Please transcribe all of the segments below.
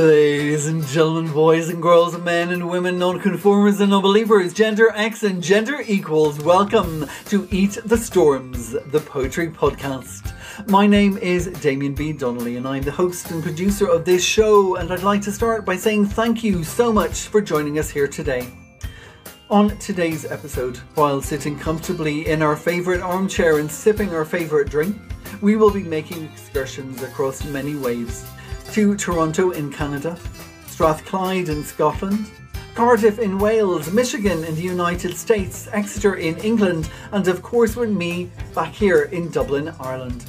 Ladies and gentlemen, boys and girls, men and women, non-conformers and non-believers, gender X and gender equals, welcome to Eat the Storms, the poetry podcast. My name is Damien B. Donnelly and I'm the host and producer of this show and I'd like to start by saying thank you so much for joining us here today. On today's episode, while sitting comfortably in our favourite armchair and sipping our favourite drink, we will be making excursions across many waves to Toronto in Canada, Strathclyde in Scotland, Cardiff in Wales, Michigan in the United States, Exeter in England, and of course with me back here in Dublin, Ireland.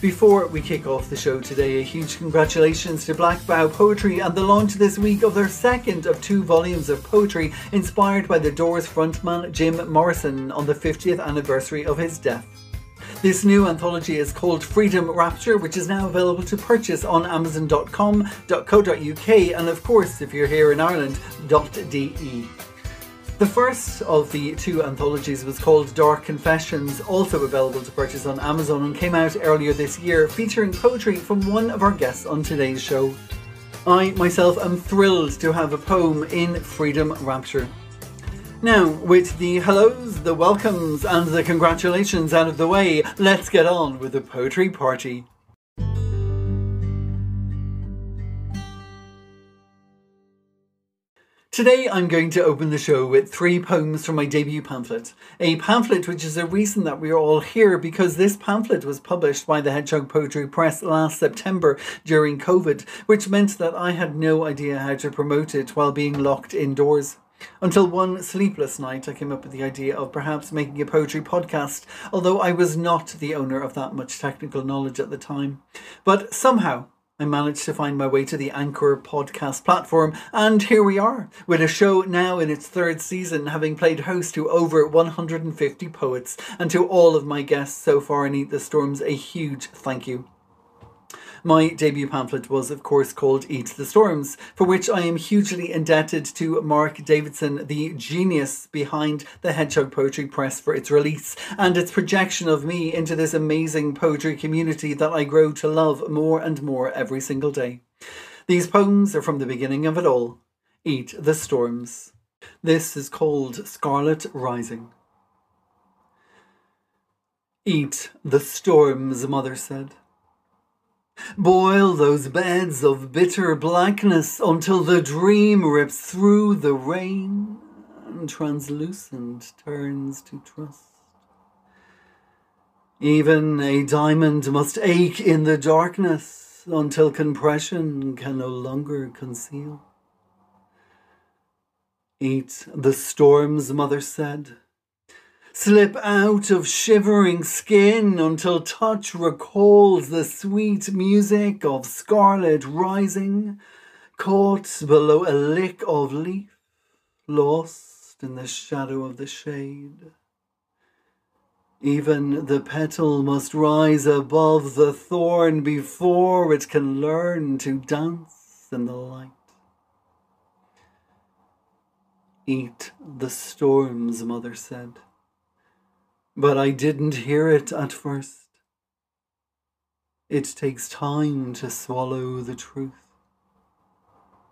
Before we kick off the show today, a huge congratulations to Black Bough Poetry and the launch this week of their second of two volumes of poetry inspired by the Doors frontman Jim Morrison on the 50th anniversary of his death. This new anthology is called Freedom Rapture, which is now available to purchase on amazon.com.co.uk and, of course, if you're here in Ireland, .de. The first of the two anthologies was called Dark Confessions, also available to purchase on Amazon and came out earlier this year, featuring poetry from one of our guests on today's show. I myself am thrilled to have a poem in Freedom Rapture. Now, with the hellos, the welcomes, and the congratulations out of the way, let's get on with the poetry party. Today I'm going to open the show with three poems from my debut pamphlet. A pamphlet which is a reason that we're all here because this pamphlet was published by the Hedgehog Poetry Press last September during COVID, which meant that I had no idea how to promote it while being locked indoors. Until one sleepless night, I came up with the idea of perhaps making a poetry podcast, although I was not the owner of that much technical knowledge at the time. But somehow, I managed to find my way to the Anchor podcast platform, and here we are, with a show now in its third season, having played host to over 150 poets, and to all of my guests so far in Eat the Storms, a huge thank you. My debut pamphlet was, of course, called Eat the Storms, for which I am hugely indebted to Mark Davidson, the genius behind the Hedgehog Poetry Press, for its release and its projection of me into this amazing poetry community that I grow to love more and more every single day. These poems are from the beginning of it all Eat the Storms. This is called Scarlet Rising. Eat the storms, mother said. Boil those beds of bitter blackness until the dream rips through the rain and translucent turns to trust. Even a diamond must ache in the darkness until compression can no longer conceal. Eat the storms, mother said slip out of shivering skin until touch recalls the sweet music of scarlet rising, caught below a lick of leaf, lost in the shadow of the shade. Even the petal must rise above the thorn before it can learn to dance in the light. Eat the storms, mother said. But I didn't hear it at first. It takes time to swallow the truth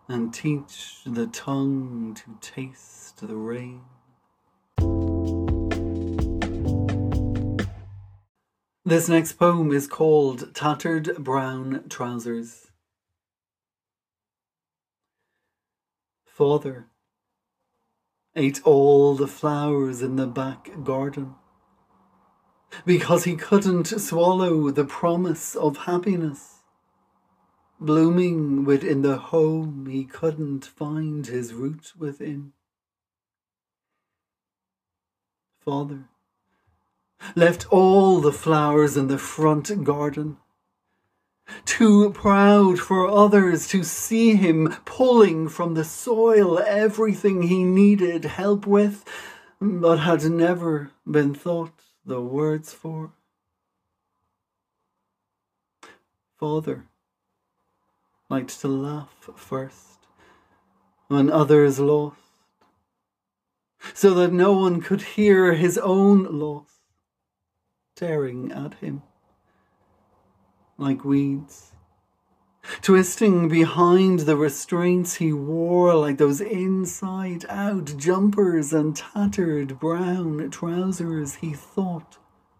and teach the tongue to taste the rain. This next poem is called Tattered Brown Trousers. Father ate all the flowers in the back garden because he couldn't swallow the promise of happiness. Blooming within the home he couldn't find his root within. Father left all the flowers in the front garden, too proud for others to see him pulling from the soil everything he needed help with, but had never been thought the words for? Father liked to laugh first when others lost, so that no one could hear his own loss tearing at him like weeds twisting behind the restraints he wore like those inside out jumpers and tattered brown trousers he thought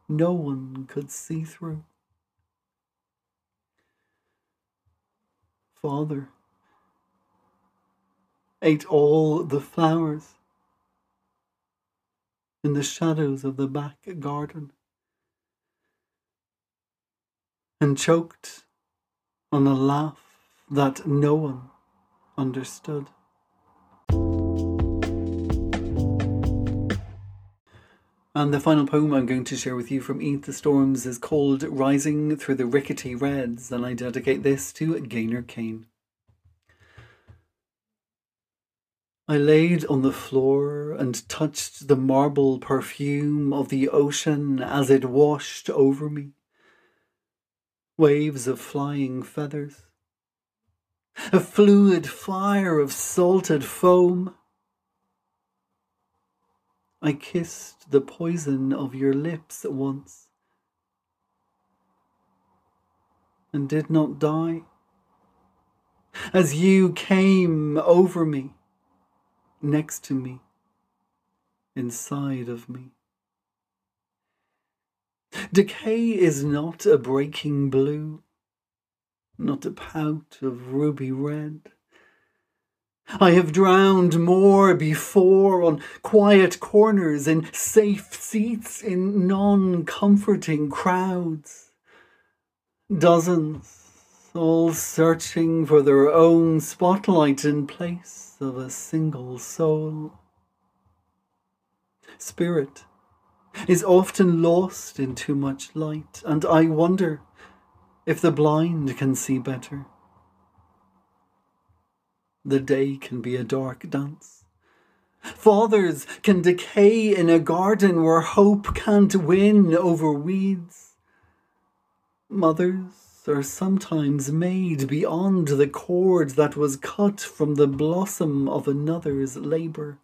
no one could see through. Father ate all the flowers in the shadows of the back garden and choked on a laugh that no one understood. And the final poem I'm going to share with you from Eat the Storms is called Rising Through the Rickety Reds, and I dedicate this to Gaynor Kane. I laid on the floor and touched the marble perfume of the ocean as it washed over me waves of flying feathers, a fluid fire of salted foam. I kissed the poison of your lips once and did not die. As you came over me, next to me, inside of me. Decay is not a breaking blue, not a pout of ruby red. I have drowned more before on quiet corners, in safe seats, in non comforting crowds. Dozens, all searching for their own spotlight in place of a single soul. Spirit is often lost in too much light, and I wonder if the blind can see better. The day can be a dark dance. Fathers can decay in a garden where hope can't win over weeds. Mothers are sometimes made beyond the cord that was cut from the blossom of another's labour.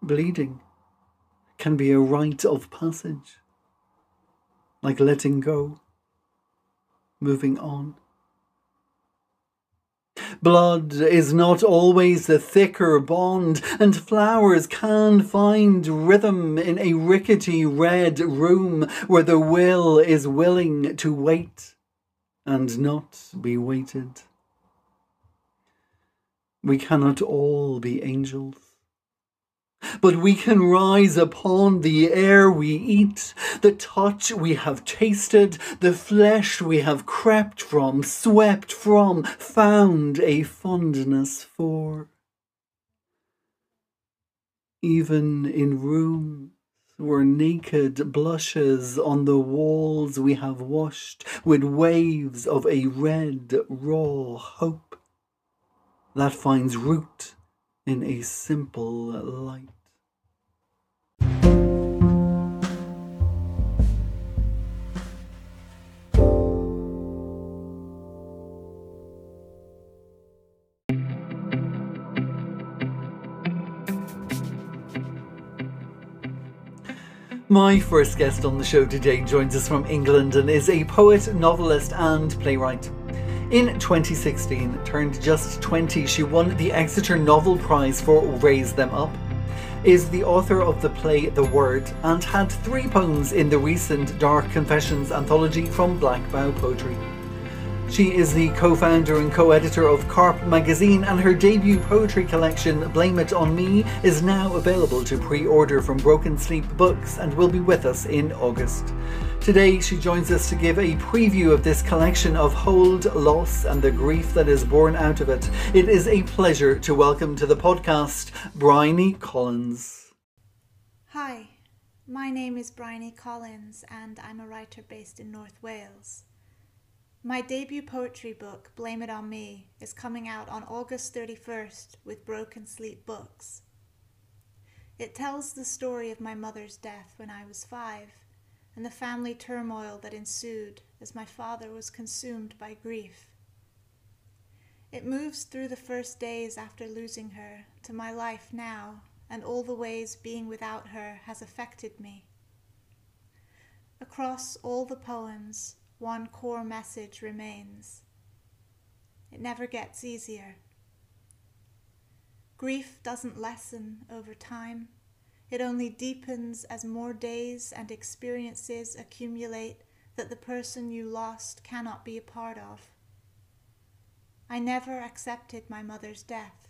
Bleeding can be a rite of passage, like letting go, moving on. Blood is not always the thicker bond, and flowers can find rhythm in a rickety red room where the will is willing to wait and not be waited. We cannot all be angels but we can rise upon the air we eat, the touch we have tasted, the flesh we have crept from, swept from, found a fondness for. Even in rooms where naked blushes on the walls we have washed with waves of a red, raw hope that finds root in a simple light. My first guest on the show today joins us from England and is a poet, novelist, and playwright. In 2016, turned just 20, she won the Exeter Novel Prize for Raise Them Up, is the author of the play The Word, and had three poems in the recent Dark Confessions anthology from Black Bough Poetry. She is the co founder and co editor of Carp magazine, and her debut poetry collection, Blame It On Me, is now available to pre order from Broken Sleep Books and will be with us in August. Today, she joins us to give a preview of this collection of hold, loss, and the grief that is born out of it. It is a pleasure to welcome to the podcast Bryony Collins. Hi, my name is Bryony Collins, and I'm a writer based in North Wales. My debut poetry book, Blame It On Me, is coming out on August 31st with Broken Sleep Books. It tells the story of my mother's death when I was five and the family turmoil that ensued as my father was consumed by grief. It moves through the first days after losing her to my life now and all the ways being without her has affected me. Across all the poems, one core message remains. It never gets easier. Grief doesn't lessen over time. It only deepens as more days and experiences accumulate that the person you lost cannot be a part of. I never accepted my mother's death.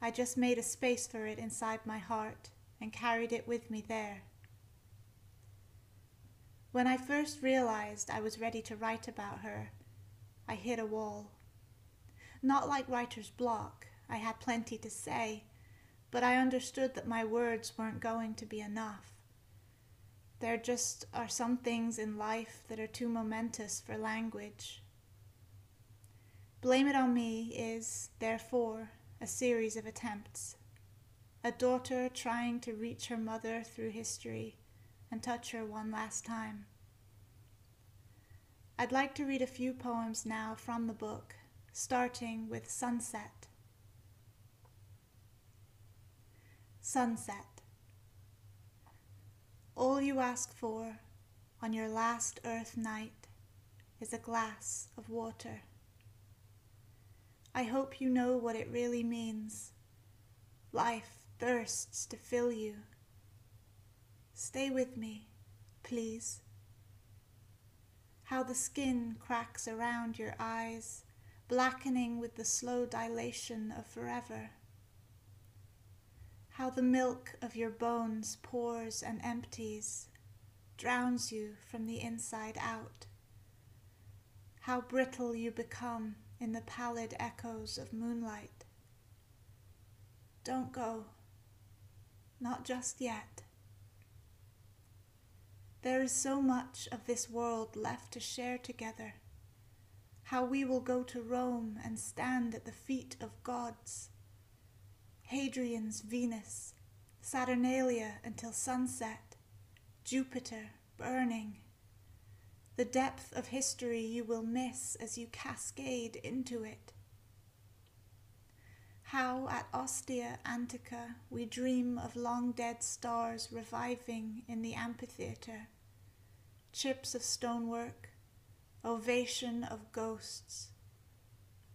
I just made a space for it inside my heart and carried it with me there. When I first realized I was ready to write about her, I hit a wall. Not like writer's block, I had plenty to say, but I understood that my words weren't going to be enough. There just are some things in life that are too momentous for language. Blame It On Me is, therefore, a series of attempts. A daughter trying to reach her mother through history and touch her one last time. I'd like to read a few poems now from the book, starting with Sunset. Sunset. All you ask for on your last earth night is a glass of water. I hope you know what it really means. Life thirsts to fill you. Stay with me, please. How the skin cracks around your eyes, blackening with the slow dilation of forever how the milk of your bones pours and empties, drowns you from the inside out. How brittle you become in the pallid echoes of moonlight. Don't go, not just yet. There is so much of this world left to share together. How we will go to Rome and stand at the feet of gods Hadrian's Venus, Saturnalia until sunset, Jupiter burning. The depth of history you will miss as you cascade into it. How at Ostia Antica we dream of long dead stars reviving in the amphitheatre, chips of stonework, ovation of ghosts,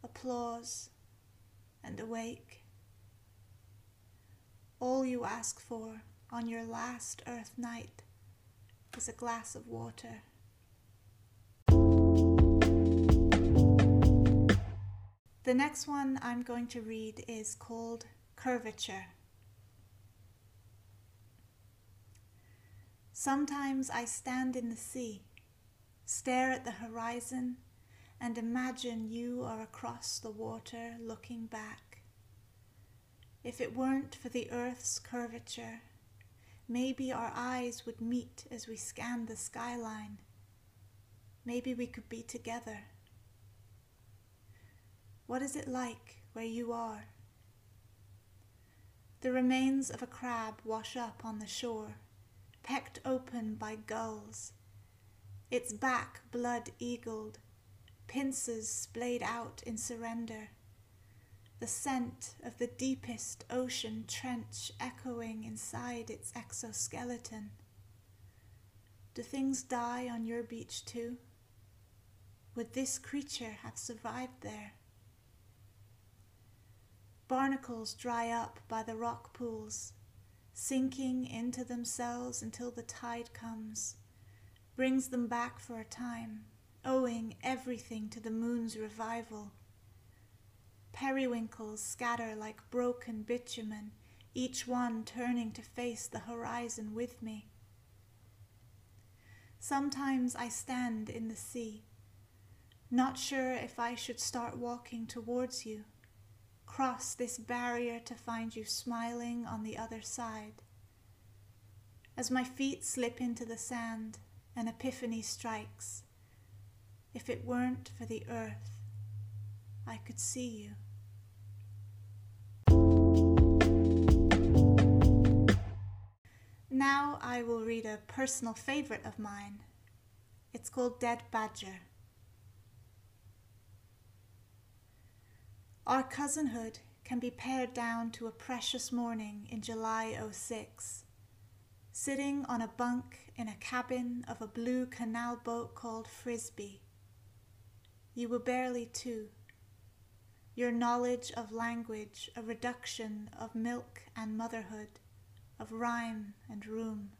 applause, and awake all you ask for on your last earth night is a glass of water. The next one I'm going to read is called Curvature. Sometimes I stand in the sea, stare at the horizon, and imagine you are across the water looking back. If it weren't for the earth's curvature, maybe our eyes would meet as we scanned the skyline. Maybe we could be together. What is it like where you are? The remains of a crab wash up on the shore, pecked open by gulls, its back blood eagled, pincers splayed out in surrender the scent of the deepest ocean trench echoing inside its exoskeleton. Do things die on your beach too? Would this creature have survived there? Barnacles dry up by the rock pools, sinking into themselves until the tide comes, brings them back for a time, owing everything to the moon's revival Periwinkles scatter like broken bitumen, each one turning to face the horizon with me. Sometimes I stand in the sea, not sure if I should start walking towards you, cross this barrier to find you smiling on the other side. As my feet slip into the sand, an epiphany strikes. If it weren't for the earth, I could see you. Now I will read a personal favorite of mine. It's called Dead Badger. Our cousinhood can be pared down to a precious morning in July 06. sitting on a bunk in a cabin of a blue canal boat called Frisbee. You were barely two. Your knowledge of language, a reduction of milk and motherhood, of rhyme and room.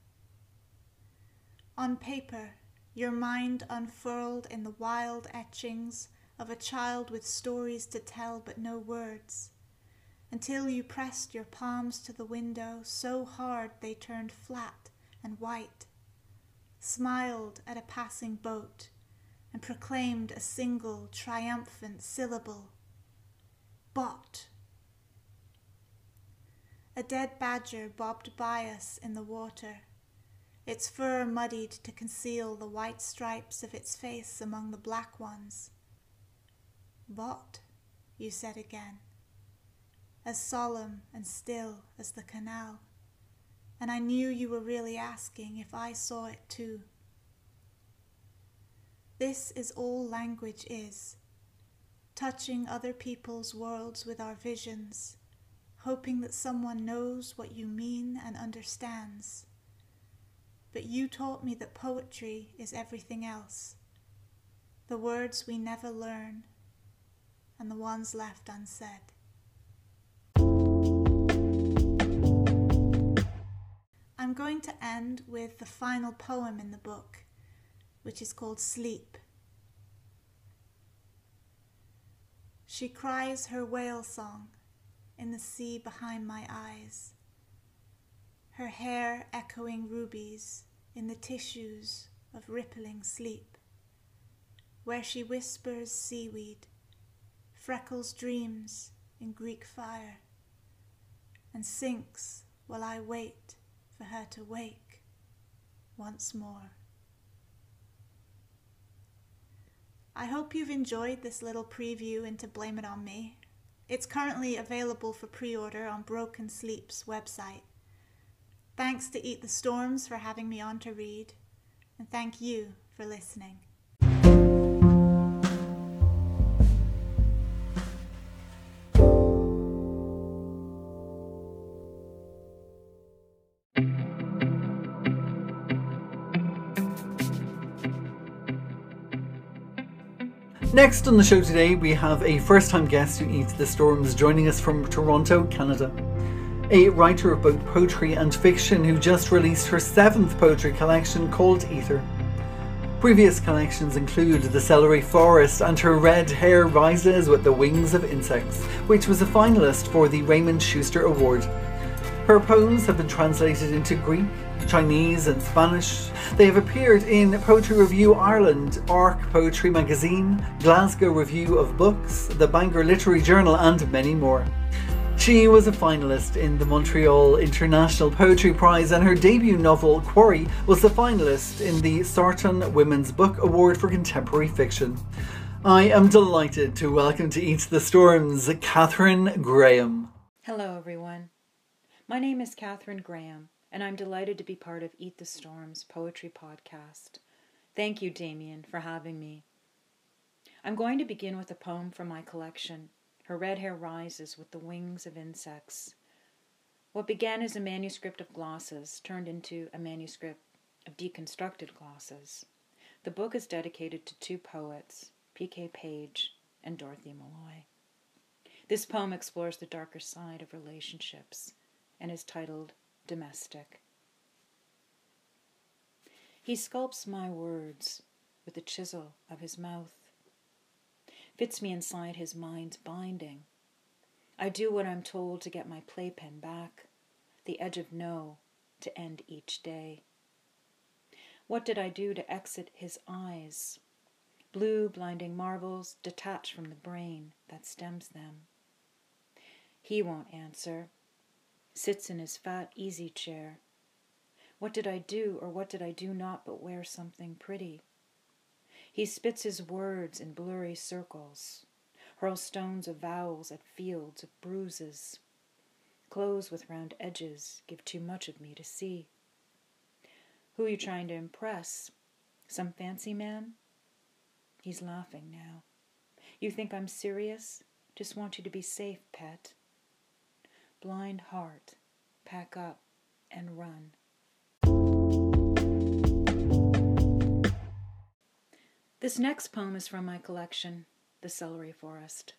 On paper, your mind unfurled in the wild etchings of a child with stories to tell but no words, until you pressed your palms to the window so hard they turned flat and white, smiled at a passing boat, and proclaimed a single triumphant syllable Bought. A dead badger bobbed by us in the water, its fur muddied to conceal the white stripes of its face among the black ones. Bought, you said again, as solemn and still as the canal, and I knew you were really asking if I saw it too. This is all language is touching other people's worlds with our visions, hoping that someone knows what you mean and understands. But you taught me that poetry is everything else the words we never learn and the ones left unsaid. I'm going to end with the final poem in the book, which is called Sleep. She cries her whale song in the sea behind my eyes, her hair echoing rubies in the tissues of rippling sleep, where she whispers seaweed, freckles dreams in Greek fire, and sinks while I wait for her to wake once more. I hope you've enjoyed this little preview into Blame It On Me. It's currently available for pre order on Broken Sleep's website. Thanks to Eat the Storms for having me on to read, and thank you for listening. Next on the show today, we have a first time guest who eats the storms joining us from Toronto, Canada. A writer of both poetry and fiction who just released her seventh poetry collection called Ether. Previous collections include The Celery Forest and Her Red Hair Rises with the Wings of Insects, which was a finalist for the Raymond Souster Award. Her poems have been translated into Greek, Chinese, and Spanish. They have appeared in Poetry Review Ireland, Arc Poetry Magazine, Glasgow Review of Books, the Bangor Literary Journal, and many more. She was a finalist in the Montreal International Poetry Prize, and her debut novel, Quarry, was the finalist in the Sarton Women's Book Award for Contemporary Fiction. I am delighted to welcome to Eat the Storms Catherine Graham. Hello, everyone. My name is Catherine Graham, and I'm delighted to be part of Eat the Storms poetry podcast. Thank you, Damien, for having me. I'm going to begin with a poem from my collection. Her red hair rises with the wings of insects. What began as a manuscript of glosses turned into a manuscript of deconstructed glosses. The book is dedicated to two poets, P.K. Page and Dorothy Molloy. This poem explores the darker side of relationships and is titled Domestic. He sculpts my words with the chisel of his mouth, fits me inside his mind's binding. I do what I'm told to get my playpen back, the edge of no to end each day. What did I do to exit his eyes? Blue, blinding marvels detached from the brain that stems them. He won't answer sits in his fat easy chair. What did I do, or what did I do not but wear something pretty? He spits his words in blurry circles, hurls stones of vowels at fields of bruises. Clothes with round edges give too much of me to see. Who are you trying to impress? Some fancy man? He's laughing now. You think I'm serious? Just want you to be safe, pet blind heart, pack up and run. This next poem is from my collection, The Celery Forest.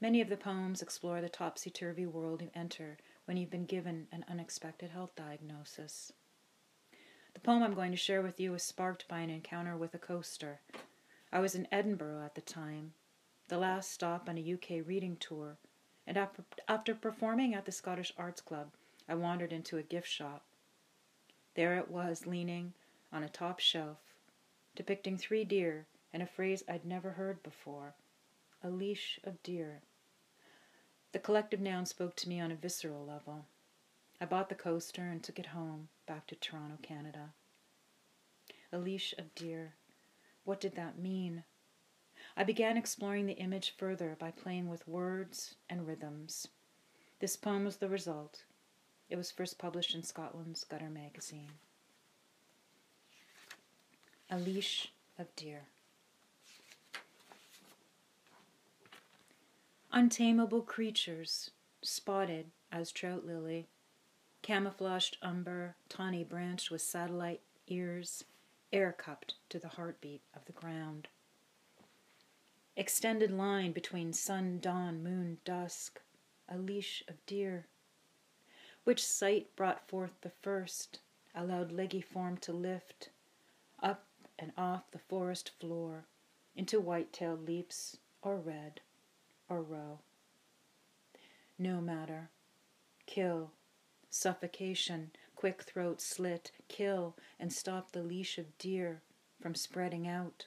Many of the poems explore the topsy turvy world you enter when you've been given an unexpected health diagnosis. The poem I'm going to share with you was sparked by an encounter with a coaster. I was in Edinburgh at the time, the last stop on a UK reading tour and after, performing at the Scottish Arts Club, I wandered into a gift shop. There it was, leaning on a top shelf, depicting three deer and a phrase I'd never heard before a leash of deer. The collective noun spoke to me on a visceral level. I bought the coaster and took it home, back to Toronto, Canada. A leash of deer. What did that mean? I began exploring the image further by playing with words and rhythms. This poem was the result. It was first published in Scotland's Gutter magazine. A leash of deer. Untamable creatures, spotted as trout lily, camouflaged umber, tawny branched with satellite ears, air cupped to the heartbeat of the ground. Extended line between sun, dawn, moon, dusk, a leash of deer. Which sight brought forth the first, allowed leggy form to lift, up and off the forest floor, into white tailed leaps, or red, or roe. No matter. Kill. Suffocation, quick throat slit, kill and stop the leash of deer from spreading out.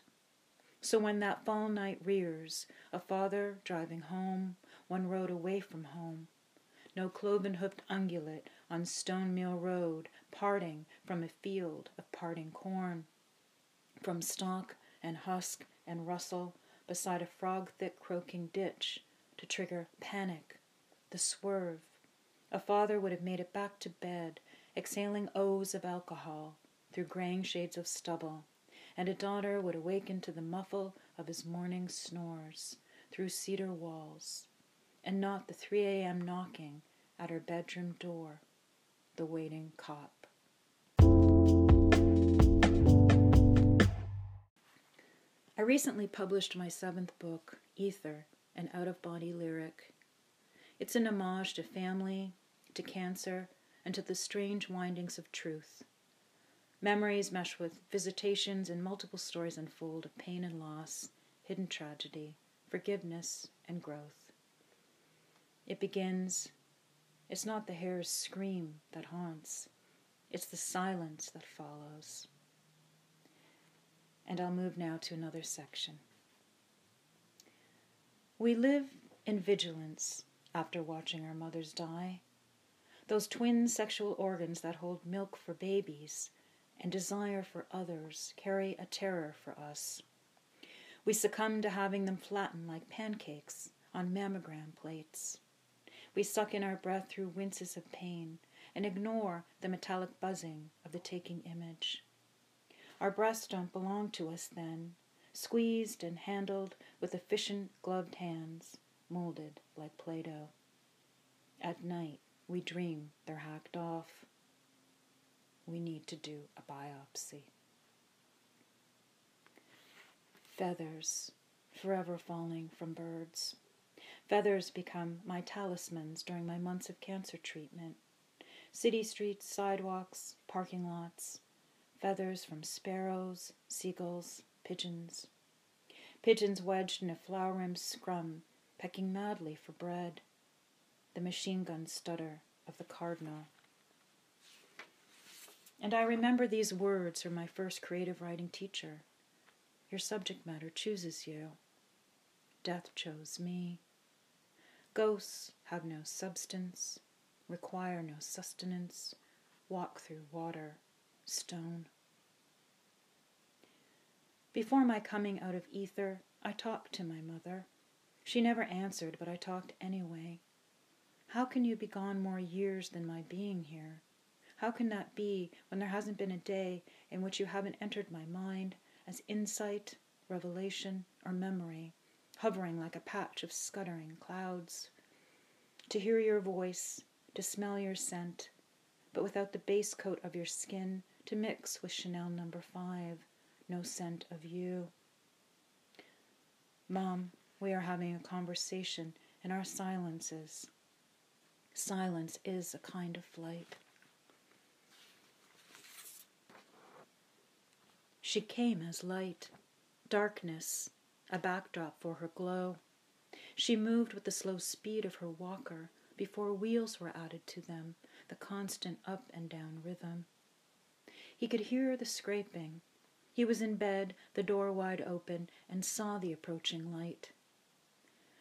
So when that fall night rears, a father driving home, one road away from home, no cloven hoofed ungulate on Stone Mill Road, parting from a field of parting corn, from stalk and husk and rustle beside a frog thick croaking ditch to trigger panic, the swerve. A father would have made it back to bed, exhaling O's of alcohol through graying shades of stubble, and a daughter would awaken to the muffle of his morning snores through cedar walls, and not the 3 a.m. knocking at her bedroom door, the waiting cop. I recently published my seventh book, Ether, an out of body lyric. It's an homage to family, to cancer, and to the strange windings of truth. Memories mesh with visitations, and multiple stories unfold of pain and loss, hidden tragedy, forgiveness, and growth. It begins it's not the hare's scream that haunts, it's the silence that follows. And I'll move now to another section. We live in vigilance after watching our mothers die. Those twin sexual organs that hold milk for babies and desire for others carry a terror for us. We succumb to having them flatten like pancakes on mammogram plates. We suck in our breath through winces of pain and ignore the metallic buzzing of the taking image. Our breasts don't belong to us then, squeezed and handled with efficient gloved hands, molded like Play Doh. At night, we dream they're hacked off. We need to do a biopsy. Feathers, forever falling from birds. Feathers become my talismans during my months of cancer treatment. City streets, sidewalks, parking lots, feathers from sparrows, seagulls, pigeons. Pigeons wedged in a flower rimmed scrum, pecking madly for bread. The machine gun stutter of the cardinal. And I remember these words from my first creative writing teacher Your subject matter chooses you. Death chose me. Ghosts have no substance, require no sustenance, walk through water, stone. Before my coming out of ether, I talked to my mother. She never answered, but I talked anyway. How can you be gone more years than my being here? How can that be when there hasn't been a day in which you haven't entered my mind as insight, revelation, or memory? hovering like a patch of scuttering clouds. To hear your voice, to smell your scent, but without the base coat of your skin to mix with Chanel number no five, no scent of you. Mom, we are having a conversation in our silences. Silence is a kind of flight. She came as light, darkness, a backdrop for her glow. She moved with the slow speed of her walker before wheels were added to them, the constant up and down rhythm. He could hear the scraping. He was in bed, the door wide open, and saw the approaching light.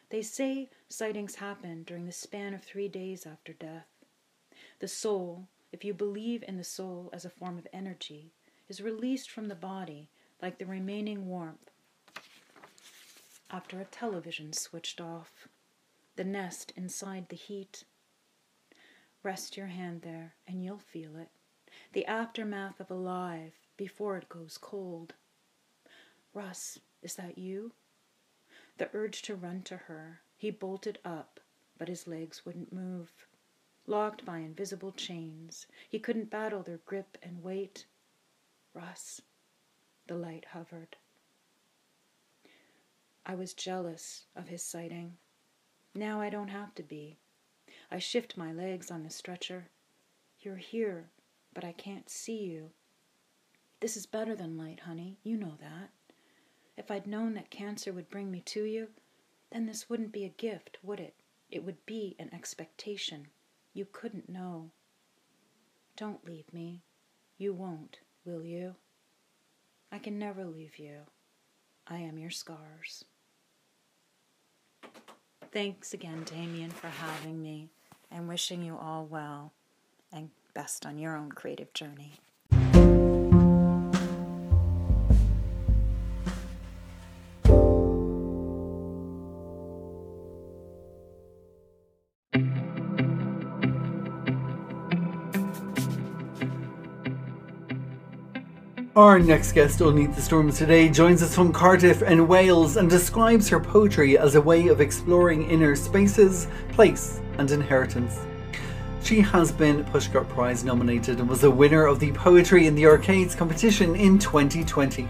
They say sightings happen during the span of three days after death. The soul, if you believe in the soul as a form of energy, is released from the body like the remaining warmth after a television switched off, the nest inside the heat. Rest your hand there and you'll feel it. The aftermath of alive before it goes cold. Russ, is that you? The urge to run to her, he bolted up, but his legs wouldn't move. Locked by invisible chains, he couldn't battle their grip and weight. Russ, the light hovered. I was jealous of his sighting. Now I don't have to be. I shift my legs on the stretcher. You're here, but I can't see you. This is better than light, honey. You know that. If I'd known that cancer would bring me to you, then this wouldn't be a gift, would it? It would be an expectation. You couldn't know. Don't leave me. You won't, will you? I can never leave you. I am your scars. Thanks again, Damien, for having me and wishing you all well and best on your own creative journey. Our next guest Meet the Storms today joins us from Cardiff and Wales and describes her poetry as a way of exploring inner spaces, place, and inheritance. She has been Pushcart Prize nominated and was a winner of the Poetry in the Arcades competition in 2020.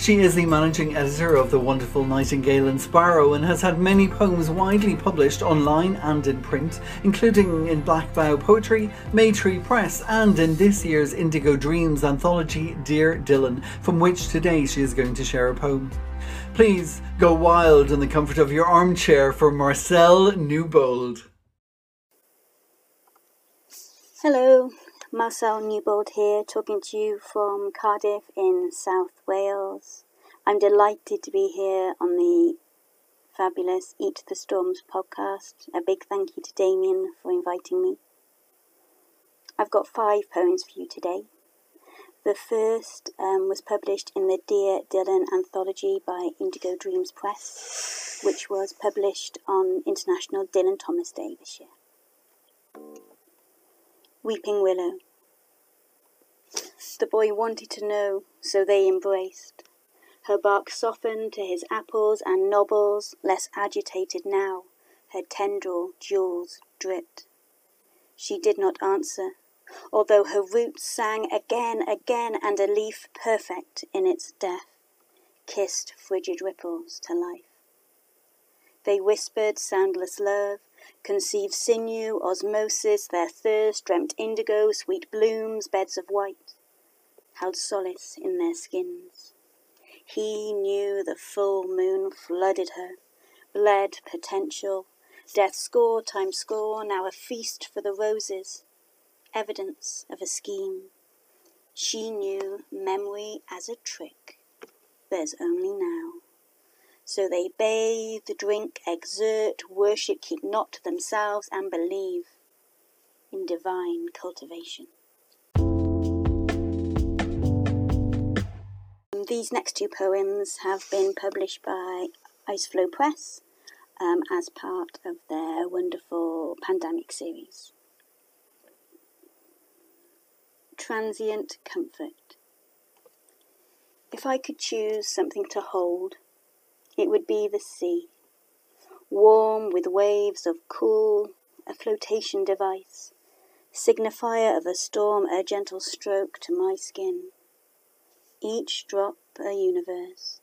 She is the managing editor of The Wonderful Nightingale and Sparrow and has had many poems widely published online and in print, including in Black Poetry, Maytree Press, and in this year's Indigo Dreams anthology, Dear Dylan, from which today she is going to share a poem. Please go wild in the comfort of your armchair for Marcelle Newbold. Hello, Marcelle Newbold here, talking to you from Cardiff in South Wales. I'm delighted to be here on the fabulous Eat the Storms podcast. A big thank you to Damien for inviting me. I've got five poems for you today. The first um, was published in the Dear Dylan anthology by Indigo Dreams Press, which was published on International Dylan Thomas Day this year. Weeping Willow. The boy wanted to know, so they embraced. Her bark softened to his apples and nobbles, less agitated now, her tendril jewels dripped. She did not answer, although her roots sang again, again, and a leaf perfect in its death kissed frigid ripples to life. They whispered soundless love, conceived sinew, osmosis, their thirst, dreamt indigo, sweet blooms, beds of white, held solace in their skins. He knew the full moon flooded her, bled potential, death score times score, now a feast for the roses, evidence of a scheme. She knew memory as a trick, there's only now. So they bathe, drink, exert, worship, keep not to themselves, and believe in divine cultivation. These next two poems have been published by Ice Floe Press um, as part of their wonderful pandemic series. Transient Comfort. If I could choose something to hold, it would be the sea, warm with waves of cool, a flotation device, signifier of a storm, a gentle stroke to my skin. Each drop a universe,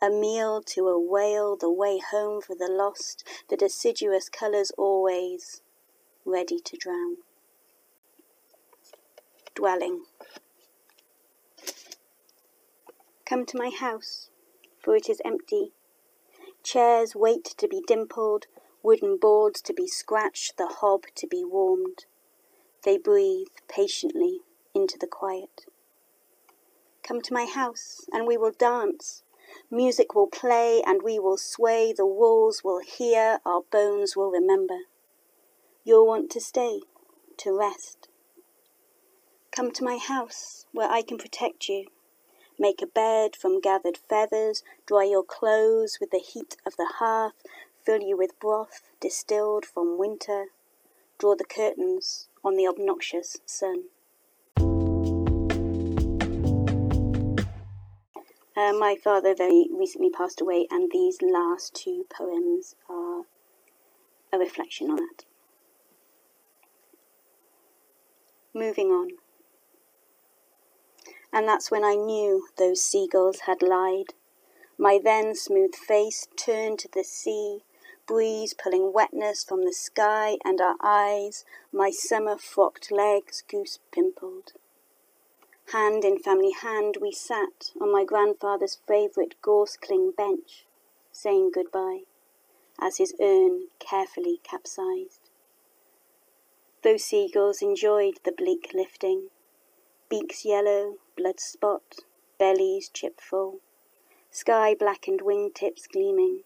a meal to a whale, the way home for the lost, the deciduous colours always ready to drown. Dwelling. Come to my house, for it is empty. Chairs wait to be dimpled, wooden boards to be scratched, the hob to be warmed. They breathe patiently into the quiet. Come to my house, and we will dance. Music will play, and we will sway. The walls will hear, our bones will remember. You'll want to stay, to rest. Come to my house, where I can protect you. Make a bed from gathered feathers, dry your clothes with the heat of the hearth, fill you with broth distilled from winter, draw the curtains on the obnoxious sun. Uh, my father very recently passed away, and these last two poems are a reflection on that. Moving on. And that's when I knew those seagulls had lied. My then smooth face turned to the sea, breeze pulling wetness from the sky, and our eyes, my summer frocked legs goose pimpled. Hand in family hand, we sat on my grandfather's favourite gorse cling bench, saying goodbye, as his urn carefully capsized. Those seagulls enjoyed the bleak lifting, beaks yellow, blood spot, bellies chip full, sky blackened wingtips gleaming,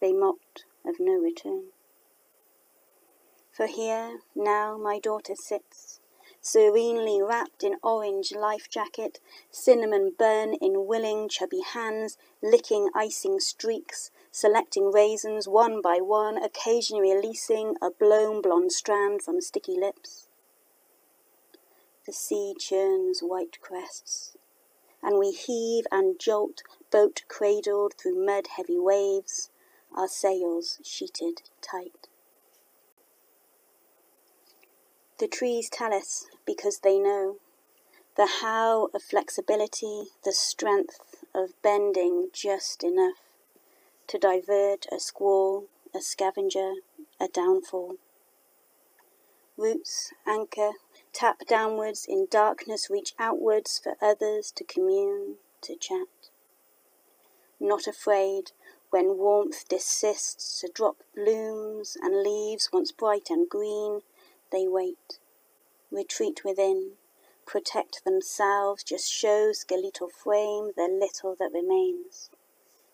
they mocked of no return. For here now my daughter sits, serenely wrapped in orange life jacket, cinnamon burn in willing chubby hands, licking icing streaks, selecting raisins one by one, occasionally releasing a blown blonde strand from sticky lips. The sea churns white crests, and we heave and jolt, boat cradled through mud heavy waves, our sails sheeted tight. The trees tell us because they know the how of flexibility, the strength of bending just enough to divert a squall, a scavenger, a downfall. Roots anchor, tap downwards in darkness, reach outwards for others to commune, to chat. Not afraid when warmth desists to drop blooms and leaves once bright and green, they wait, retreat within, protect themselves, just show skeletal frame the little that remains,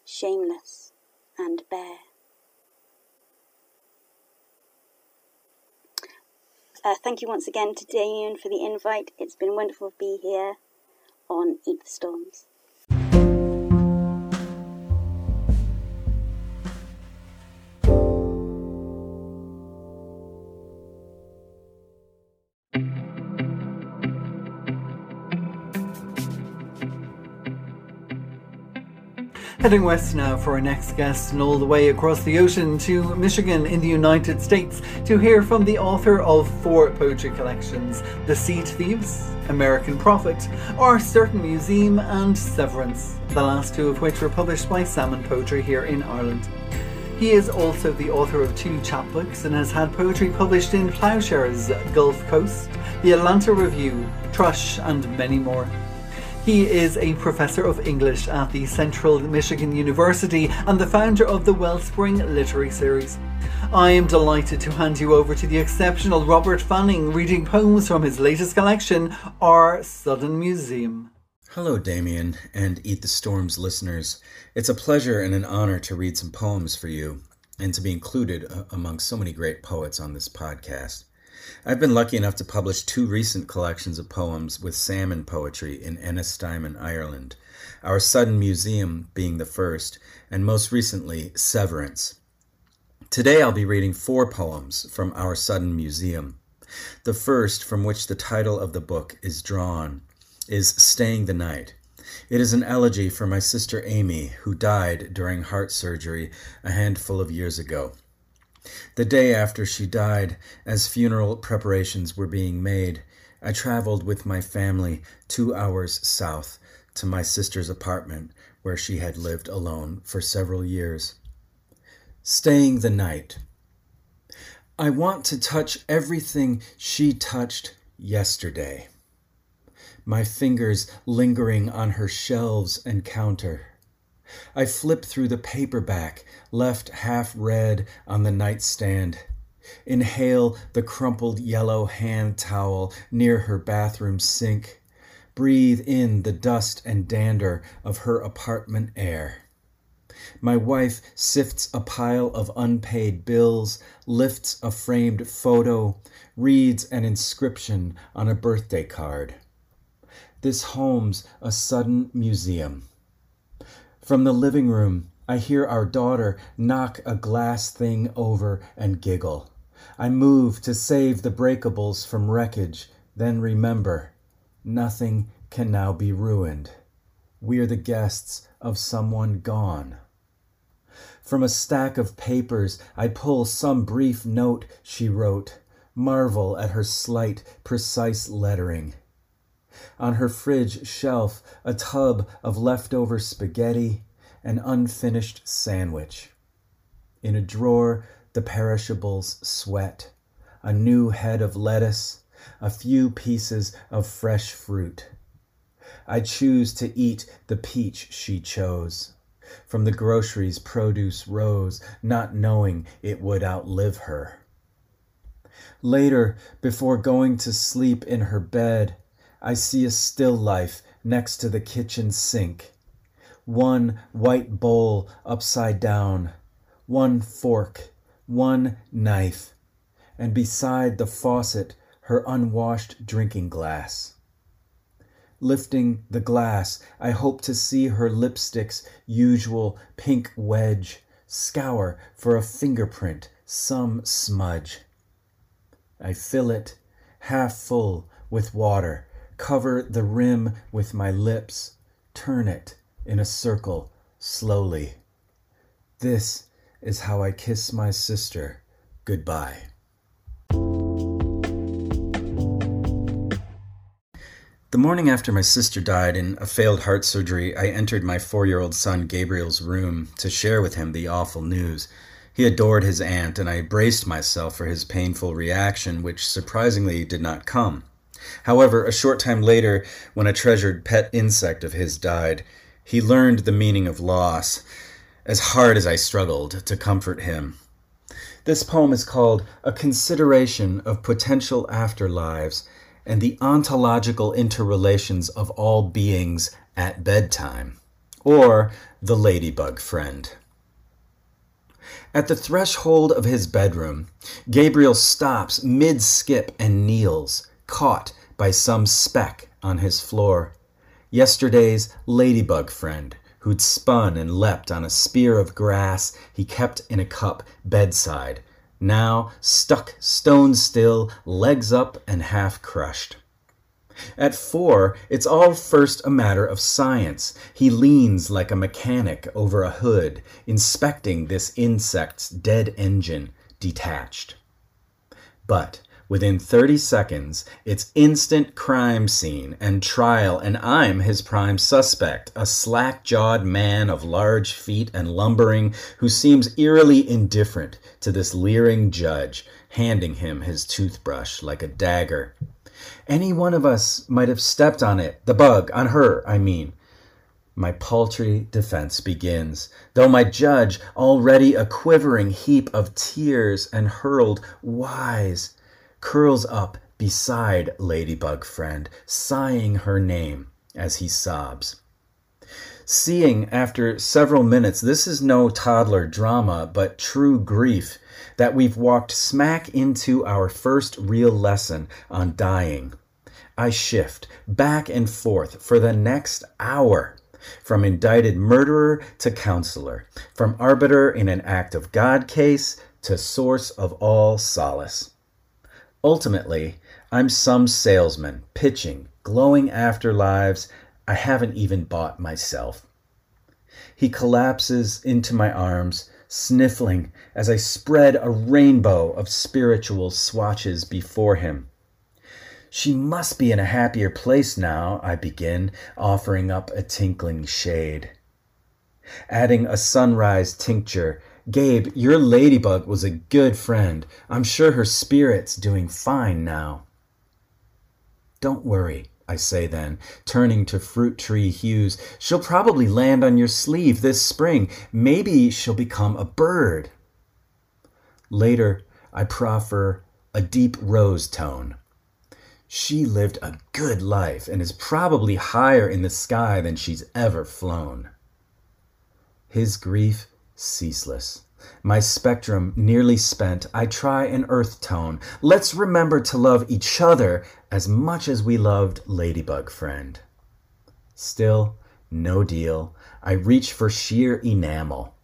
shameless and bare. Uh, thank you once again to Damien for the invite. It's been wonderful to be here on Eat the Storms. Heading west now for our next guest, and all the way across the ocean to Michigan in the United States to hear from the author of four poetry collections The Seed Thieves, American Prophet, Our Sudden Museum, and Severance, the last two of which were published by Salmon Poetry here in Ireland. He is also the author of two chapbooks and has had poetry published in Ploughshares, Gulf Coast, the Atlanta Review, Thrush, and many more. He is a professor of English at the Central Michigan University and the founder of the Wellspring Literary Series. I am delighted to hand you over to the exceptional Robert Fanning reading poems from his latest collection, Our Sudden Museum. Hello, Damien, and Eat the Storms listeners. It's a pleasure and an honor to read some poems for you and to be included among so many great poets on this podcast. I've been lucky enough to publish two recent collections of poems with salmon poetry in Ennistymon, Ireland, Our Sudden Museum being the first, and most recently, Severance. Today I'll be reading four poems from Our Sudden Museum. The first, from which the title of the book is drawn, is Staying the Night. It is an elegy for my sister Amy, who died during heart surgery a handful of years ago. The day after she died, as funeral preparations were being made, I traveled with my family two hours south to my sister's apartment where she had lived alone for several years. Staying the night. I want to touch everything she touched yesterday. My fingers lingering on her shelves and counter. I flip through the paperback left half read on the nightstand. Inhale the crumpled yellow hand towel near her bathroom sink. Breathe in the dust and dander of her apartment air. My wife sifts a pile of unpaid bills, lifts a framed photo, reads an inscription on a birthday card. This home's a sudden museum. From the living room, I hear our daughter knock a glass thing over and giggle. I move to save the breakables from wreckage, then remember nothing can now be ruined. We are the guests of someone gone. From a stack of papers, I pull some brief note she wrote, marvel at her slight, precise lettering. On her fridge shelf, a tub of leftover spaghetti, an unfinished sandwich. In a drawer, the perishables sweat, a new head of lettuce, a few pieces of fresh fruit. I choose to eat the peach she chose. From the groceries, produce rose, not knowing it would outlive her. Later, before going to sleep in her bed, I see a still life next to the kitchen sink. One white bowl upside down, one fork, one knife, and beside the faucet, her unwashed drinking glass. Lifting the glass, I hope to see her lipstick's usual pink wedge, scour for a fingerprint, some smudge. I fill it, half full, with water cover the rim with my lips, turn it in a circle slowly. This is how I kiss my sister goodbye. The morning after my sister died in a failed heart surgery, I entered my four year old son Gabriel's room to share with him the awful news. He adored his aunt, and I braced myself for his painful reaction, which surprisingly did not come. However, a short time later, when a treasured pet insect of his died, he learned the meaning of loss, as hard as I struggled to comfort him. This poem is called A Consideration of Potential Afterlives and the Ontological Interrelations of All Beings at Bedtime, or The Ladybug Friend. At the threshold of his bedroom, Gabriel stops mid skip and kneels, caught by some speck on his floor. Yesterday's ladybug friend, who'd spun and leapt on a spear of grass he kept in a cup bedside, now stuck stone still, legs up and half crushed. At four, it's all first a matter of science. He leans like a mechanic over a hood, inspecting this insect's dead engine detached. But Within 30 seconds, it's instant crime scene and trial, and I'm his prime suspect, a slack jawed man of large feet and lumbering who seems eerily indifferent to this leering judge, handing him his toothbrush like a dagger. Any one of us might have stepped on it, the bug, on her, I mean. My paltry defense begins, though my judge, already a quivering heap of tears and hurled wise, curls up beside Ladybug Friend, sighing her name as he sobs. Seeing after several minutes, this is no toddler drama, but true grief, that we've walked smack into our first real lesson on dying. I shift back and forth for the next hour from indicted murderer to counselor, from arbiter in an act of God case to source of all solace. Ultimately, I'm some salesman pitching glowing afterlives I haven't even bought myself. He collapses into my arms, sniffling as I spread a rainbow of spiritual swatches before him. She must be in a happier place now, I begin, offering up a tinkling shade. Adding a sunrise tincture, Gabe, your ladybug was a good friend. I'm sure her spirit's doing fine now. Don't worry, I say then, turning to Fruit Tree hues. She'll probably land on your sleeve this spring. Maybe she'll become a bird. Later, I proffer a deep rose tone. She lived a good life and is probably higher in the sky than she's ever flown. His grief ceaseless. My spectrum nearly spent, I try an earth tone. Let's remember to love each other as much as we loved Ladybug Friend. Still, no deal. I reach for sheer enamel.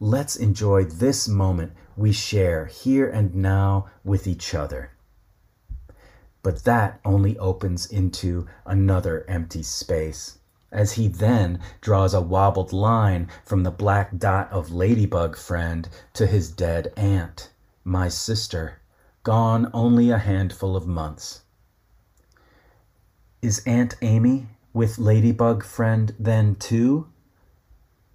Let's enjoy this moment we share here and now with each other. But that only opens into another empty space, as he then draws a wobbled line from the black dot of Ladybug Friend to his dead aunt, my sister, gone only a handful of months. Is Aunt Amy with Ladybug Friend then too?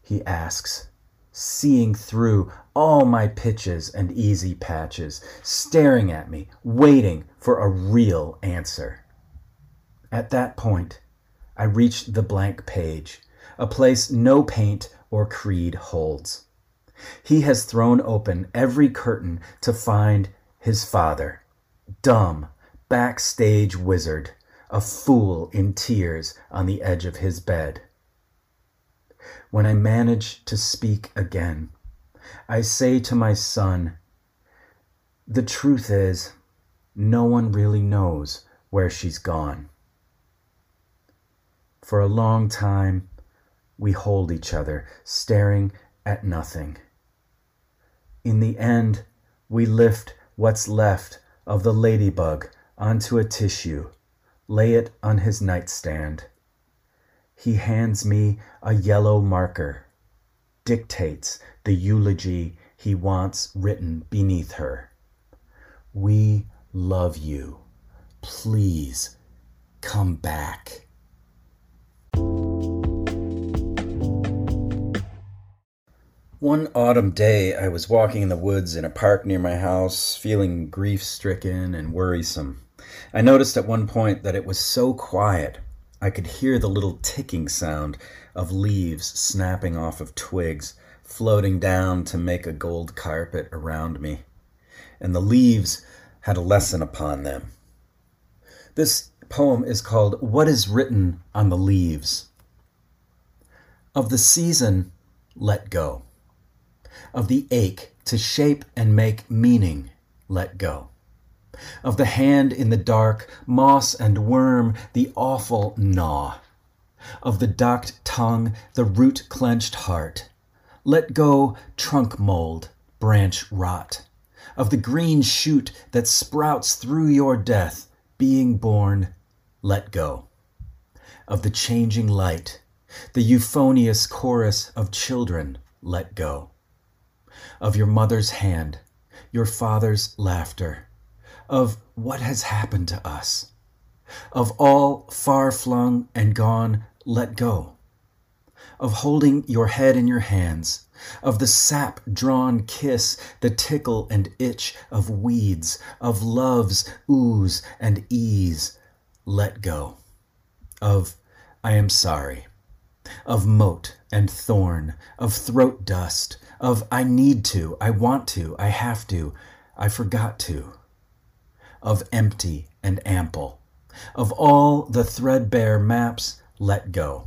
He asks, seeing through all my pitches and easy patches, staring at me, waiting for a real answer. At that point, I reach the blank page, a place no paint or creed holds. He has thrown open every curtain to find his father, dumb, backstage wizard, a fool in tears on the edge of his bed. When I manage to speak again, I say to my son, The truth is, no one really knows where she's gone. For a long time, we hold each other, staring at nothing. In the end, we lift what's left of the ladybug onto a tissue, lay it on his nightstand. He hands me a yellow marker, dictates the eulogy he wants written beneath her. We love you. Please come back. One autumn day, I was walking in the woods in a park near my house, feeling grief stricken and worrisome. I noticed at one point that it was so quiet I could hear the little ticking sound of leaves snapping off of twigs, floating down to make a gold carpet around me. And the leaves had a lesson upon them. This poem is called What is Written on the Leaves. Of the season, let go. Of the ache to shape and make meaning, let go of the hand in the dark, moss and worm, the awful gnaw, of the docked tongue, the root clenched heart. Let go trunk mold, branch rot, of the green shoot that sprouts through your death, being born, let go, of the changing light, the euphonious chorus of children, let go, of your mother's hand, your father's laughter of what has happened to us, of all far flung and gone let go, of holding your head in your hands, of the sap drawn kiss, the tickle and itch of weeds, of love's ooze and ease, let go, of I am sorry, of moat and thorn, of throat dust, of I need to, I want to, I have to, I forgot to of empty and ample, of all the threadbare maps let go,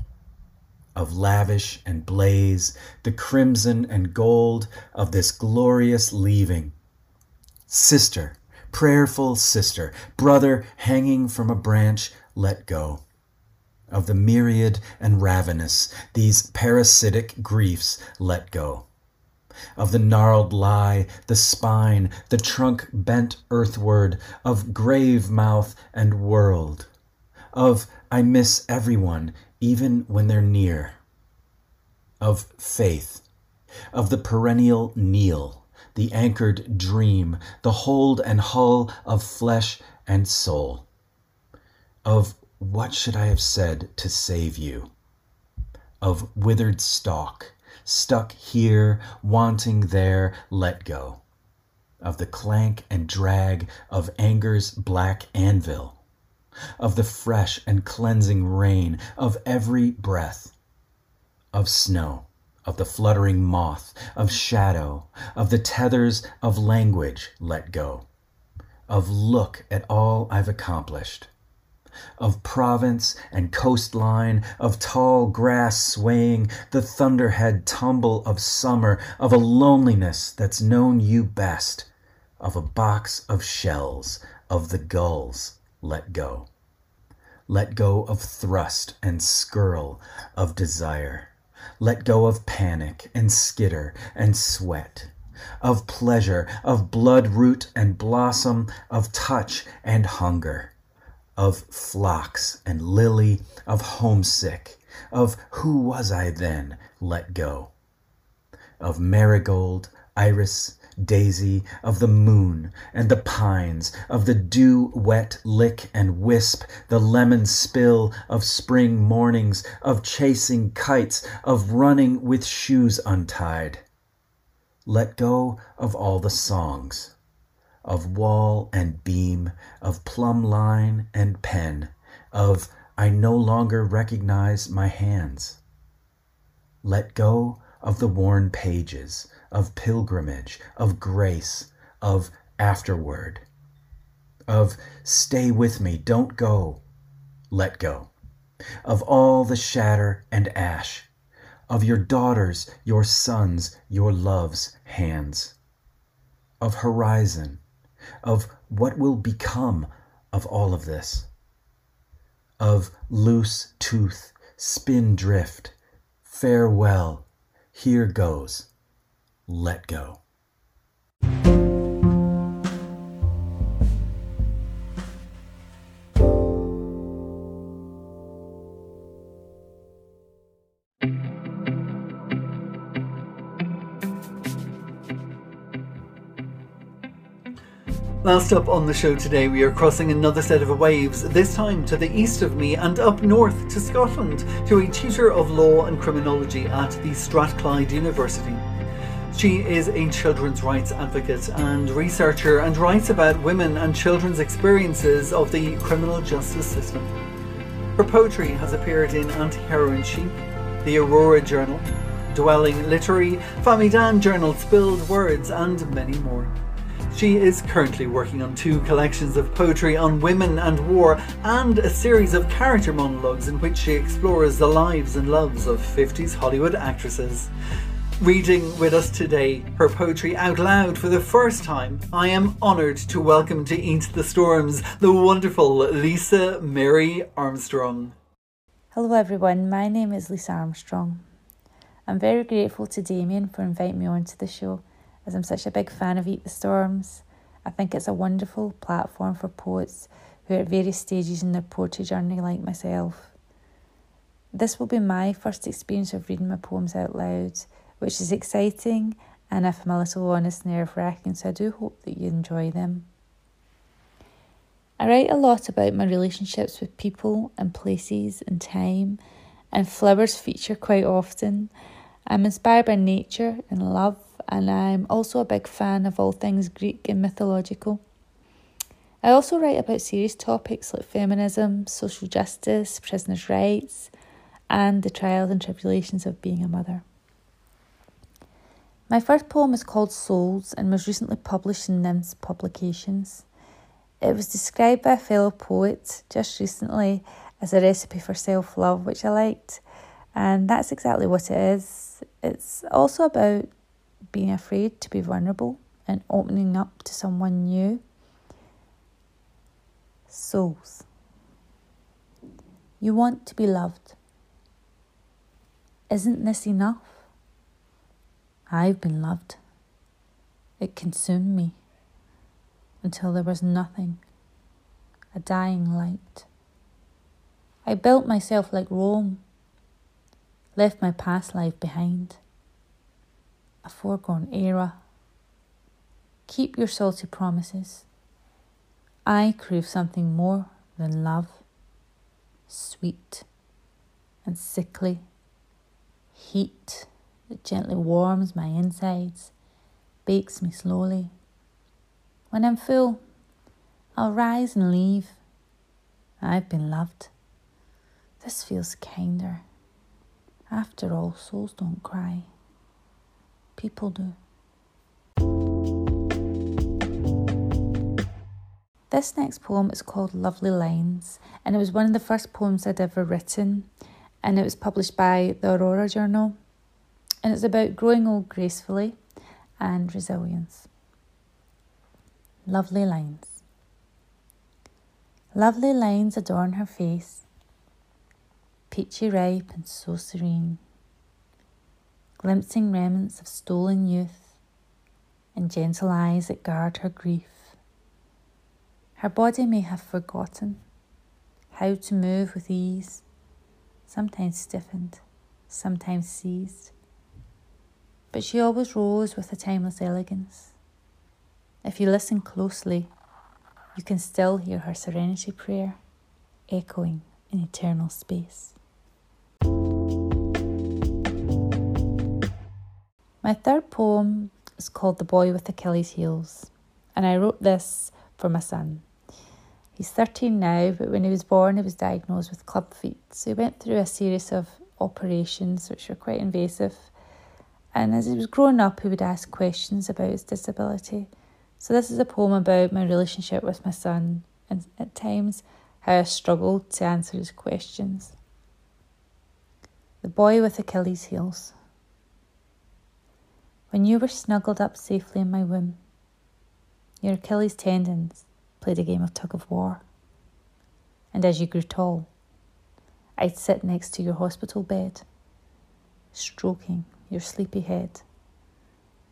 of lavish and blaze, the crimson and gold of this glorious leaving. Sister, prayerful sister, brother hanging from a branch, let go. Of the myriad and ravenous, these parasitic griefs let go of the gnarled lie, the spine, the trunk bent earthward, of grave mouth and world, of I miss everyone, even when they're near, of faith, of the perennial kneel, the anchored dream, the hold and hull of flesh and soul, of what should I have said to save you? Of withered stalk, stuck here, wanting there, let go. Of the clank and drag of anger's black anvil. Of the fresh and cleansing rain of every breath. Of snow, of the fluttering moth, of shadow, of the tethers of language let go. Of look at all I've accomplished of province and coastline, of tall grass swaying, the thunderhead tumble of summer, of a loneliness that's known you best, of a box of shells, of the gulls let go. Let go of thrust and skirl of desire. Let go of panic and skitter and sweat. Of pleasure, of blood root and blossom, of touch and hunger. Of phlox and lily, of homesick, of who was I then, let go, of marigold, iris, daisy, of the moon and the pines, of the dew wet lick and wisp, the lemon spill of spring mornings, of chasing kites, of running with shoes untied. Let go of all the songs of wall and beam, of plumb line and pen, of I no longer recognize my hands. Let go of the worn pages, of pilgrimage, of grace, of afterward, of stay with me, don't go, let go, of all the shatter and ash, of your daughters, your sons, your love's hands, of horizon, of what will become of all of this, of loose tooth, spin drift, farewell, here goes, let go. Last up on the show today, we are crossing another set of waves, this time to the east of me and up north to Scotland, to a tutor of law and criminology at the Strathclyde University. She is a children's rights advocate and researcher and writes about women and children's experiences of the criminal justice system. Her poetry has appeared in Anti Heroin Chic, the Aurora Journal, Dwelling Literary, Fahmidan Journal Spillwords, and many more. She is currently working on two collections of poetry on women and war and a series of character monologues in which she explores the lives and loves of 50s Hollywood actresses. Reading with us today her poetry out loud for the first time, I am honoured to welcome to Eat the Storms the wonderful Lisa Mary Armstrong. Hello everyone, my name is Lisa Armstrong. I'm very grateful to Damien for inviting me onto the show as I'm such a big fan of Eat the Storms. I think it's a wonderful platform for poets who are at various stages in their poetry journey, like myself. This will be my first experience of reading my poems out loud, which is exciting and if I'm a little honest, nerve wracking, so I do hope that you enjoy them. I write a lot about my relationships with people and places and time, and flowers feature quite often. I'm inspired by nature and love and I'm also a big fan of all things Greek and mythological. I also write about serious topics like feminism, social justice, prisoners' rights, and the trials and tribulations of being a mother. My first poem is called Souls and was recently published in Nymphs Publications. It was described by a fellow poet just recently as a recipe for self love, which I liked, and that's exactly what it is. It's also about being afraid to be vulnerable and opening up to someone new. Souls. You want to be loved. Isn't this enough? I've been loved. It consumed me until there was nothing, a dying light. I built myself like Rome, left my past life behind a foregone era. Keep your salty promises. I crave something more than love sweet and sickly. Heat that gently warms my insides, bakes me slowly. When I'm full, I'll rise and leave. I've been loved. This feels kinder. After all, souls don't cry. People do. This next poem is called Lovely Lines, and it was one of the first poems I'd ever written, and it was published by the Aurora Journal. And it's about growing old gracefully and resilience. Lovely lines. Lovely lines adorn her face, peachy ripe and so serene, glimpsing remnants of stolen youth and gentle eyes that guard her grief. Her body may have forgotten how to move with ease, sometimes stiffened, sometimes seized. But she always rose with a timeless elegance. If you listen closely, you can still hear her serenity prayer echoing in eternal space. My third poem is called The Boy with Achilles' Heels, and I wrote this for my son. He's 13 now, but when he was born, he was diagnosed with club feet. So he went through a series of operations which were quite invasive. And as he was growing up, he would ask questions about his disability. So this is a poem about my relationship with my son and at times how I struggled to answer his questions. The boy with Achilles' heels. When you were snuggled up safely in my womb, your Achilles tendons played a game of tug of war. And as you grew tall, I'd sit next to your hospital bed, stroking your sleepy head,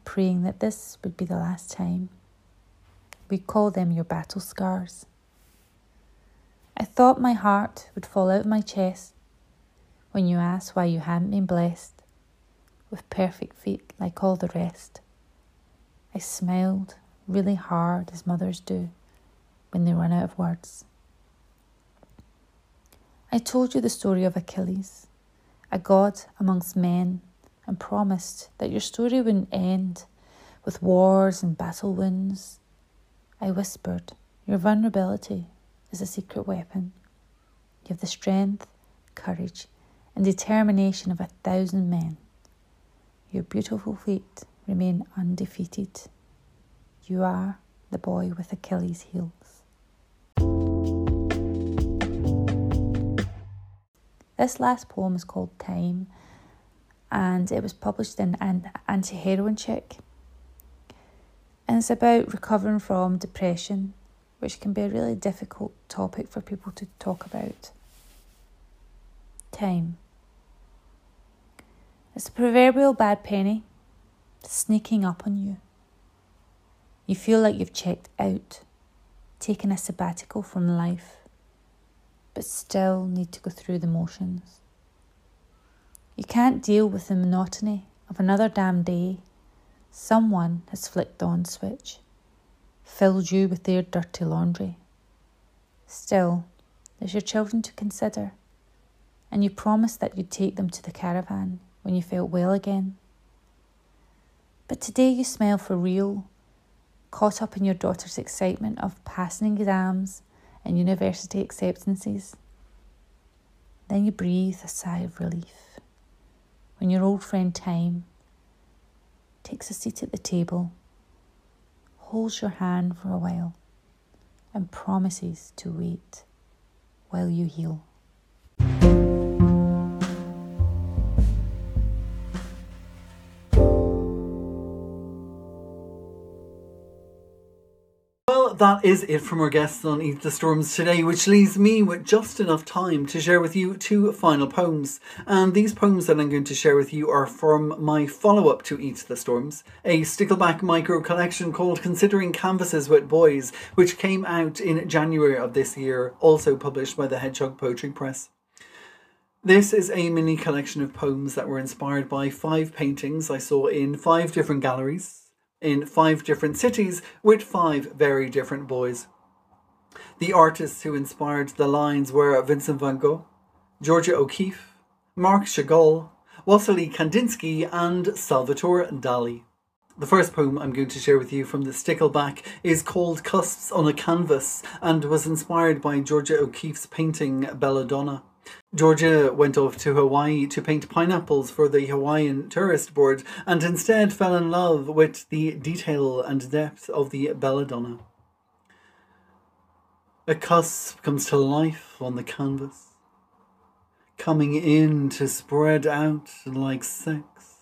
praying that this would be the last time. We call them your battle scars. I thought my heart would fall out of my chest when you asked why you hadn't been blessed with perfect feet like all the rest. I smiled really hard as mothers do when they run out of words. I told you the story of Achilles, a god amongst men, and promised that your story wouldn't end with wars and battle wounds. I whispered, Your vulnerability is a secret weapon. You have the strength, courage, and determination of a thousand men. Your beautiful feet remain undefeated. You are the boy with Achilles' heels. This last poem is called Time and it was published in an anti heroin chick. And it's about recovering from depression, which can be a really difficult topic for people to talk about. Time. It's a proverbial bad penny sneaking up on you. You feel like you've checked out, taken a sabbatical from life but still need to go through the motions. You can't deal with the monotony of another damn day. Someone has flicked the on switch, filled you with their dirty laundry. Still, there's your children to consider, and you promised that you'd take them to the caravan when you felt well again. But today you smile for real, caught up in your daughter's excitement of passing exams and university acceptances. Then you breathe a sigh of relief when your old friend Time takes a seat at the table, holds your hand for a while, and promises to wait while you heal. That is it from our guests on Eat the Storms today, which leaves me with just enough time to share with you two final poems. And these poems that I'm going to share with you are from my follow up to Eat the Storms, a stickleback micro collection called Considering Canvases with Boys, which came out in January of this year, also published by the Hedgehog Poetry Press. This is a mini collection of poems that were inspired by five paintings I saw in five different galleries in five different cities with five very different boys. The artists who inspired the lines were Vincent van Gogh, Georgia O'Keeffe, Marc Chagall, Wassily Kandinsky, and Salvador Dali. The first poem I'm going to share with you from the Stickleback is called Cusps on a Canvas and was inspired by Georgia O'Keeffe's painting Belladonna. Georgia went off to Hawaii to paint pineapples for the Hawaiian Tourist Board and instead fell in love with the detail and depth of the belladonna. A cusp comes to life on the canvas, coming in to spread out like sex,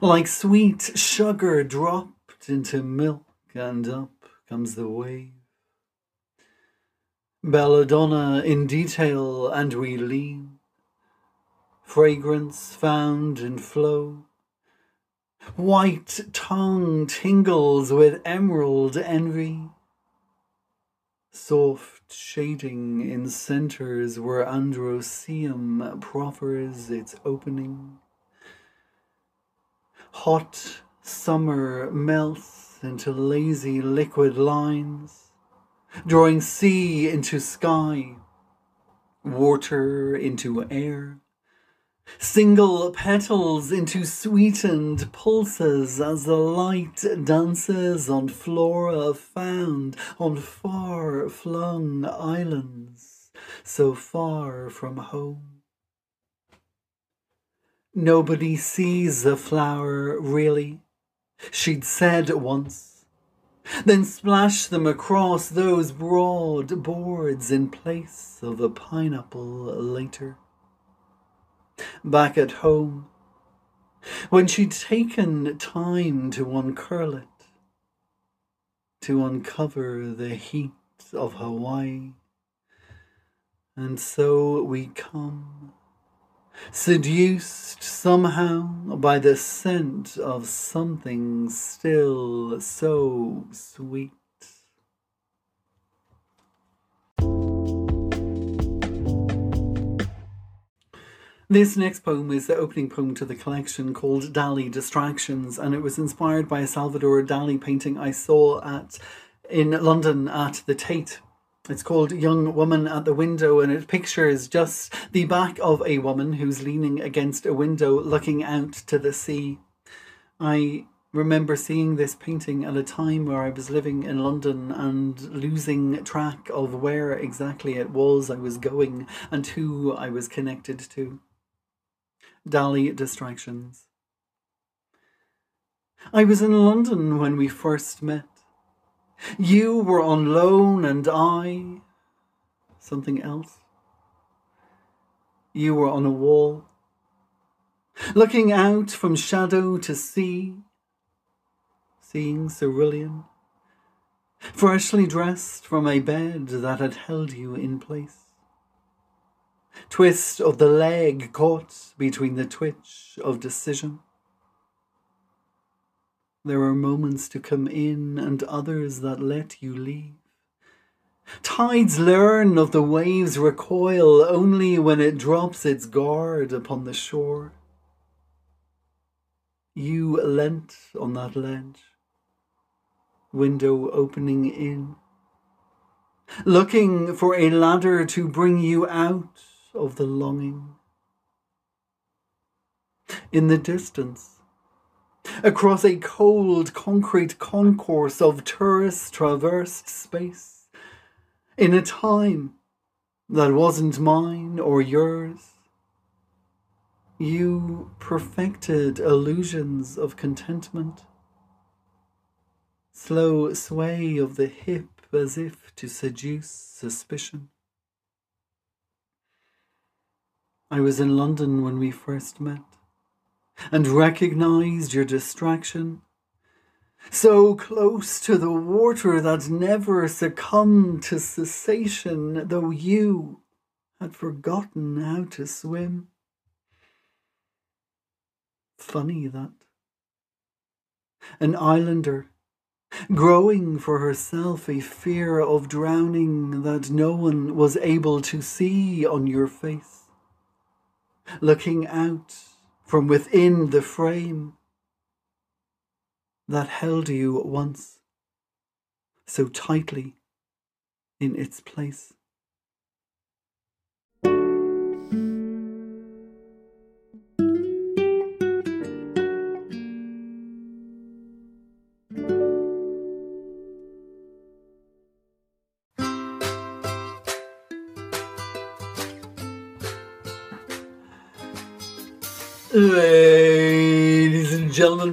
like sweet sugar dropped into milk, and up comes the wave. Belladonna in detail, and we lean. Fragrance found in flow. White tongue tingles with emerald envy. Soft shading in centers where androecium proffers its opening. Hot summer melts into lazy liquid lines drawing sea into sky, water into air, single petals into sweetened pulses as the light dances on flora found on far flung islands so far from home. Nobody sees a flower really, she'd said once then splash them across those broad boards in place of a pineapple later. Back at home, when she'd taken time to uncurl it, to uncover the heat of Hawaii. And so we come seduced somehow by the scent of something still so sweet. This next poem is the opening poem to the collection called Dali Distractions, and it was inspired by a Salvador Dali painting I saw at in London at the Tate it's called Young Woman at the Window, and it pictures just the back of a woman who's leaning against a window looking out to the sea. I remember seeing this painting at a time where I was living in London and losing track of where exactly it was I was going and who I was connected to. Dali Distractions. I was in London when we first met. You were on loan and I something else. You were on a wall, looking out from shadow to sea, seeing cerulean, freshly dressed from a bed that had held you in place. Twist of the leg caught between the twitch of decision. There are moments to come in and others that let you leave. Tides learn of the waves' recoil only when it drops its guard upon the shore. You leant on that ledge, window opening in, looking for a ladder to bring you out of the longing. In the distance, across a cold concrete concourse of tourist traversed space in a time that wasn't mine or yours. You perfected illusions of contentment, slow sway of the hip as if to seduce suspicion. I was in London when we first met and recognized your distraction. So close to the water that never succumbed to cessation, though you had forgotten how to swim. Funny that. An islander, growing for herself a fear of drowning that no one was able to see on your face, looking out from within the frame that held you once so tightly in its place.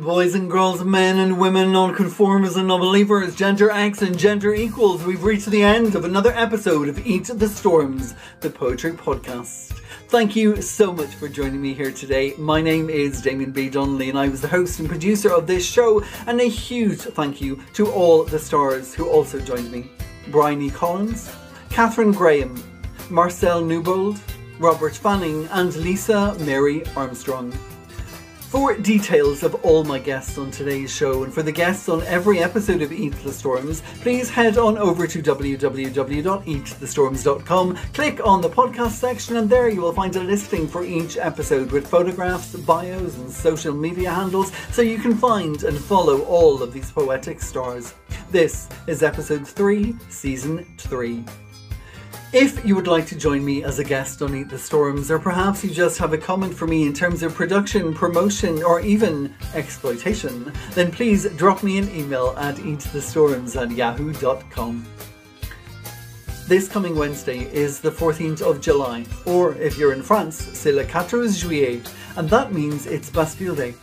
Boys and girls, men and women, non-conformers and non-believers, gender X and gender equals, we've reached the end of another episode of Eat the Storms, the Poetry Podcast. Thank you so much for joining me here today. My name is Damien B. Donnelly and I was the host and producer of this show, and a huge thank you to all the stars who also joined me. Bryony Collins, Catherine Graham, Marcelle Newbold, Robert Fanning, and Lisa Mary Armstrong. For details of all my guests on today's show and for the guests on every episode of Eat the Storms, please head on over to www.eatthestorms.com, click on the podcast section, and there you will find a listing for each episode with photographs, bios, and social media handles so you can find and follow all of these poetic stars. This is episode 3, season 3. If you would like to join me as a guest on Eat the Storms, or perhaps you just have a comment for me in terms of production, promotion, or even exploitation, then please drop me an email at eatthestorms at yahoo.com. This coming Wednesday is the 14th of July, or if you're in France, c'est le 14 juillet, and that means it's Bastille Day.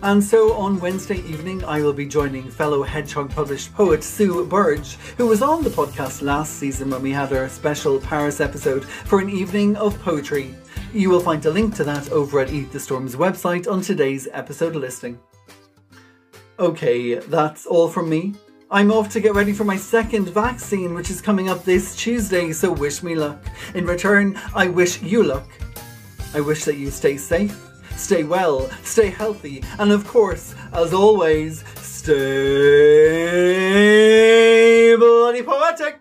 And so on Wednesday evening, I will be joining fellow Hedgehog published poet Sue Burge, who was on the podcast last season when we had our special Paris episode for an evening of poetry. You will find a link to that over at Eat the Storm's website on today's episode listing. Okay, that's all from me. I'm off to get ready for my second vaccine, which is coming up this Tuesday, so wish me luck. In return, I wish you luck. I wish that you stay safe stay well, stay healthy, and of course, as always, stay bloody poetic!